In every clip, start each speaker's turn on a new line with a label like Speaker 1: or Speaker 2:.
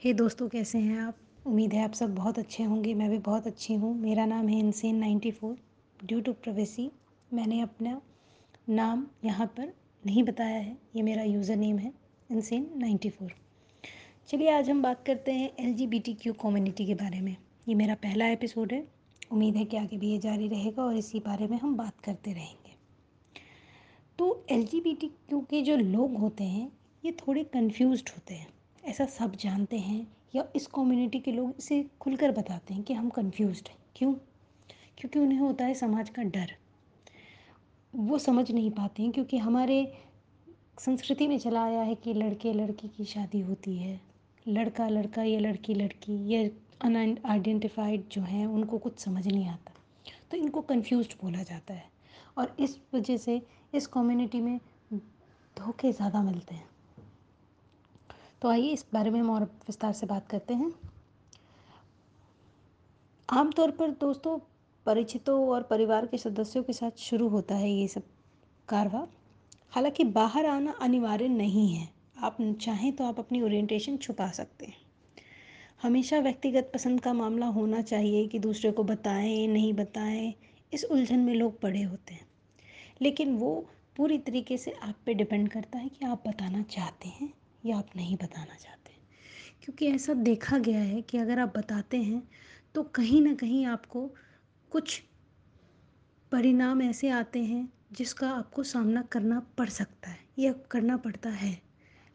Speaker 1: हे दोस्तों, कैसे हैं आप? उम्मीद है आप सब बहुत अच्छे होंगे, मैं भी बहुत अच्छी हूँ। मेरा नाम है insane ninety four, due to privacy. मैंने अपना नाम यहाँ पर नहीं बताया है, ये मेरा यूज़र नेम है, इनसेन नाइन्टी फोर। चलिए, आज हम बात करते हैं L G B T Q community के बारे में। ये मेरा पहला एपिसोड है। उम्मीद है कि आगे भी ये जारी रहेगा और इसी बारे में हम बात करते रहेंगे। तो L G B T Q के जो लोग होते हैं, ये थोड़े कन्फ्यूज़ होते हैं। ऐसा सब जानते हैं या इस कम्युनिटी के लोग इसे खुलकर बताते हैं कि हम कंफ्यूज हैं। क्यों? क्योंकि उन्हें होता है समाज का डर। वो समझ नहीं पाते हैं क्योंकि हमारे संस्कृति में चला आया है कि लड़के लड़की की शादी होती है। लड़का लड़का या लड़की लड़की ये अनआइडेंटिफाइड जो हैं, उनको कुछ समझ नहीं आता। तो इनको कंफ्यूज बोला जाता है। और इस वजह से इस कम्युनिटी में धोखे ज़्यादा मिलते हैं। तो आइए इस बारे में हम और विस्तार से बात करते हैं। आमतौर पर दोस्तों, परिचितों और परिवार के सदस्यों के साथ शुरू होता है ये सब कारवा। हालाँकि बाहर आना अनिवार्य नहीं है। आप चाहें तो आप अपनी ओरिएंटेशन छुपा सकते हैं। हमेशा व्यक्तिगत पसंद का मामला होना चाहिए कि दूसरे को बताएँ, नहीं बताएँ। इस उलझन में लोग पड़े होते हैं। लेकिन वो पूरी तरीके से आप पे डिपेंड करता है कि आप बताना चाहते हैं। या आप नहीं बताना चाहते। क्योंकि ऐसा देखा गया है कि अगर आप बताते हैं तो कहीं ना कहीं आपको कुछ परिणाम ऐसे आते हैं, जिसका आपको सामना करना पड़ सकता है। या करना पड़ता है।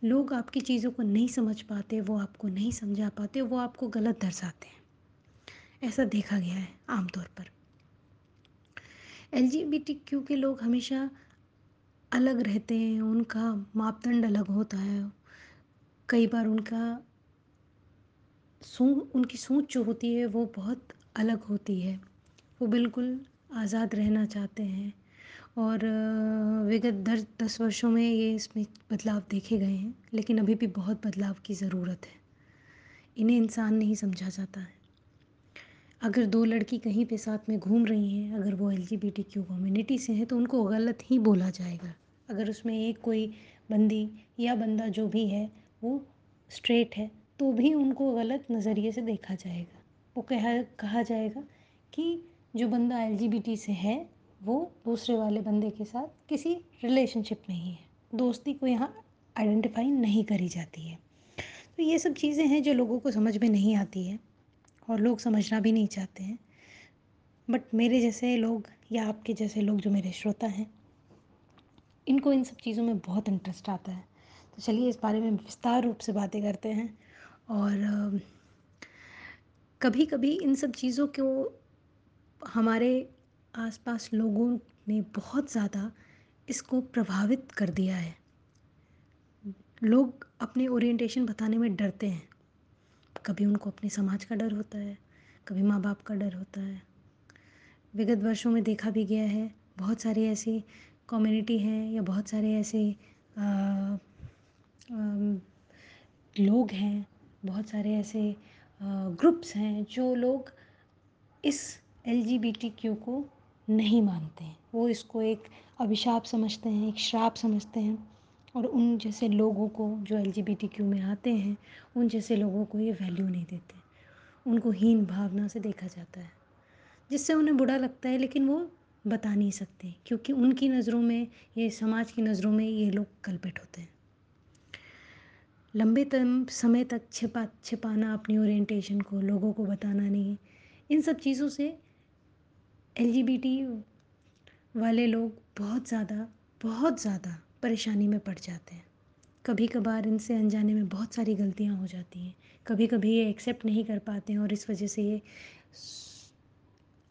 Speaker 1: लोग आपकी चीज़ों को नहीं समझ पाते, वो आपको नहीं समझा पाते, वो आपको गलत दर्शाते हैं। ऐसा देखा गया है आमतौर पर। एल के लोग हमेशा अलग रहते हैं, उनका मापदंड अलग होता है। कई बार उनका सो, उनकी सोच जो होती है वो बहुत अलग होती है। वो बिल्कुल आज़ाद रहना चाहते हैं और विगत दस दस वर्षों में ये इसमें बदलाव देखे गए हैं, लेकिन अभी भी बहुत बदलाव की ज़रूरत है। इन्हें इंसान नहीं समझा जाता है। अगर दो लड़की कहीं पे साथ में घूम रही हैं, अगर वो L G B T Q community से हैं तो उनको गलत ही बोला जाएगा। अगर उसमें एक कोई बंदी या बंदा जो भी है वो स्ट्रेट है तो भी उनको गलत नज़रिए से देखा जाएगा। वो कहा कहा जाएगा कि जो बंदा एलजीबीटी से है, वो दूसरे वाले बंदे के साथ किसी रिलेशनशिप में ही है। दोस्ती को यहाँ आइडेंटिफाई नहीं करी जाती है। तो ये सब चीज़ें हैं जो लोगों को समझ में नहीं आती है और लोग समझना भी नहीं चाहते हैं। बट मेरे जैसे लोग या आपके जैसे लोग जो मेरे श्रोता हैं, इनको इन सब चीज़ों में बहुत इंटरेस्ट आता है। चलिए इस बारे में विस्तार रूप से बातें करते हैं और कभी कभी इन सब चीज़ों को हमारे आसपास लोगों ने बहुत ज़्यादा इसको प्रभावित कर दिया है। लोग अपने ओरिएंटेशन बताने में डरते हैं। कभी उनको अपने समाज का डर होता है, कभी माँ बाप का डर होता है। विगत वर्षों में देखा भी गया है, बहुत सारी ऐसी कम्युनिटी हैं या बहुत सारे ऐसे लोग हैं, बहुत सारे ऐसे ग्रुप्स हैं जो लोग इस L G B T Q को नहीं मानते हैं। वो इसको एक अभिशाप समझते हैं, एक श्राप समझते हैं और उन जैसे लोगों को जो L G B T Q में आते हैं, उन जैसे लोगों को ये वैल्यू नहीं देते उनको हीन भावना से देखा जाता है, जिससे उन्हें बुरा लगता है लेकिन वो बता नहीं सकते, क्योंकि उनकी नज़रों में, ये समाज की नज़रों में ये लोग कलपेट होते हैं। लंबे तम, समय तक छिपा, छिपाना अपनी ओरिएंटेशन को, लोगों को बताना नहीं। इन सब चीज़ों से एलजीबीटी वाले लोग बहुत ज़्यादा बहुत ज़्यादा परेशानी में पड़ जाते हैं। कभी कभार इनसे अनजाने में बहुत सारी गलतियाँ हो जाती हैं। कभी कभी ये एक्सेप्ट नहीं कर पाते हैं और इस वजह से ये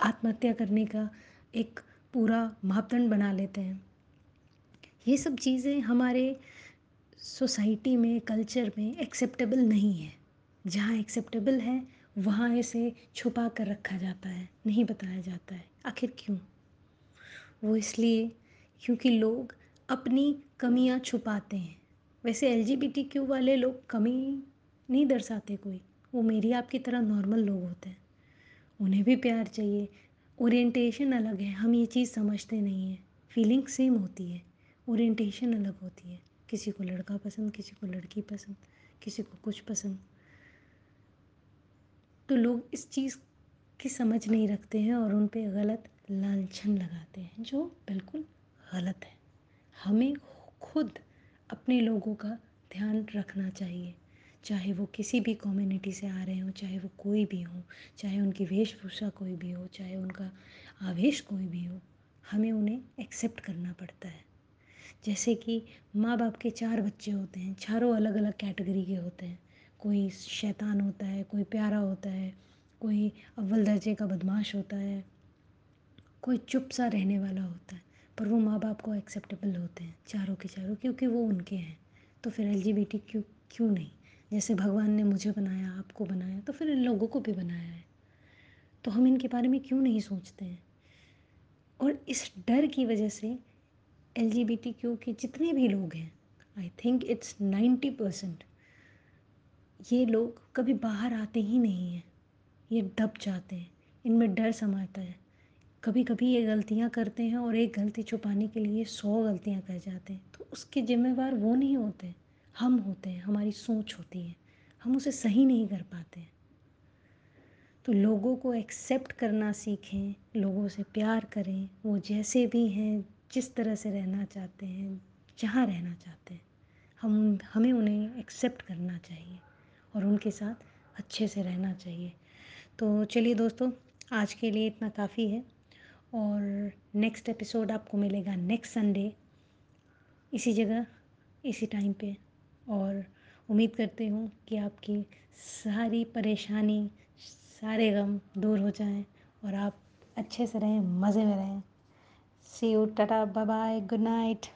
Speaker 1: आत्महत्या करने का एक पूरा मापदंड बना लेते हैं। ये सब चीज़ें हमारे सोसाइटी में, कल्चर में एक्सेप्टेबल नहीं है। जहाँ एक्सेप्टेबल है, वहाँ इसे छुपा कर रखा जाता है, नहीं बताया जाता है। आखिर क्यों? वो इसलिए क्योंकि लोग अपनी कमियाँ छुपाते हैं। वैसे L G B T Q वाले लोग कमी नहीं दर्शाते कोई। वो मेरी आपकी तरह नॉर्मल लोग होते हैं। उन्हें भी प्यार चाहिए। ओरिएंटेशन अलग है। हम ये चीज़ समझते नहीं हैं। फीलिंग सेम होती है। ओरिएंटेशन अलग होती है। किसी को लड़का पसंद, किसी को लड़की पसंद, किसी को कुछ पसंद। तो लोग इस चीज़ की समझ नहीं रखते हैं और उन पे गलत लांछन लगाते हैं, जो बिल्कुल गलत है। हमें खुद अपने लोगों का ध्यान रखना चाहिए। चाहे वो किसी भी कम्युनिटी से आ रहे हों, चाहे वो कोई भी हो, चाहे उनकी वेशभूषा कोई भी हो, चाहे उनका आवेश कोई भी हो, हमें उन्हें एक्सेप्ट करना पड़ता है। जैसे कि माँ बाप के चार बच्चे होते हैं, चारों अलग अलग कैटेगरी के होते हैं। कोई शैतान होता है, कोई प्यारा होता है, कोई अव्वल दर्जे का बदमाश होता है, कोई चुप सा रहने वाला होता है, पर वो माँ बाप को एक्सेप्टेबल होते हैं, चारों के चारों, क्योंकि वो उनके हैं। तो फिर एल जी बी टी क्यों क्यों नहीं? जैसे भगवान ने मुझे बनाया, आपको बनाया तो फिर इन लोगों को भी बनाया है। तो हम इनके बारे में क्यों नहीं सोचते हैं? और इस डर की वजह से L G B T Q के जितने भी लोग हैं I think it's ninety percent ये लोग कभी बाहर आते ही नहीं हैं, ये दब जाते हैं, इनमें डर समाता है। कभी कभी ये गलतियाँ करते हैं और एक गलती छुपाने के लिए सौ गलतियाँ कर जाते हैं तो उसके जिम्मेवार वो नहीं होते हम होते हैं, हमारी सोच होती है, हम उसे सही नहीं कर पाते तो लोगों को एक्सेप्ट करना सीखें, लोगों से प्यार करें, वो जैसे भी हैं जिस तरह से रहना चाहते हैं, जहाँ रहना चाहते हैं, हम हमें उन्हें एक्सेप्ट करना चाहिए और उनके साथ अच्छे से रहना चाहिए। तो चलिए दोस्तों, आज के लिए इतना काफ़ी है और नेक्स्ट एपिसोड आपको मिलेगा नेक्स्ट संडे इसी जगह, इसी टाइम पे। और उम्मीद करती हूँ कि आपकी सारी परेशानी, सारे गम दूर हो जाएँ और आप अच्छे से रहें, मज़े में रहें। See you. Tata. Bye bye. Good night.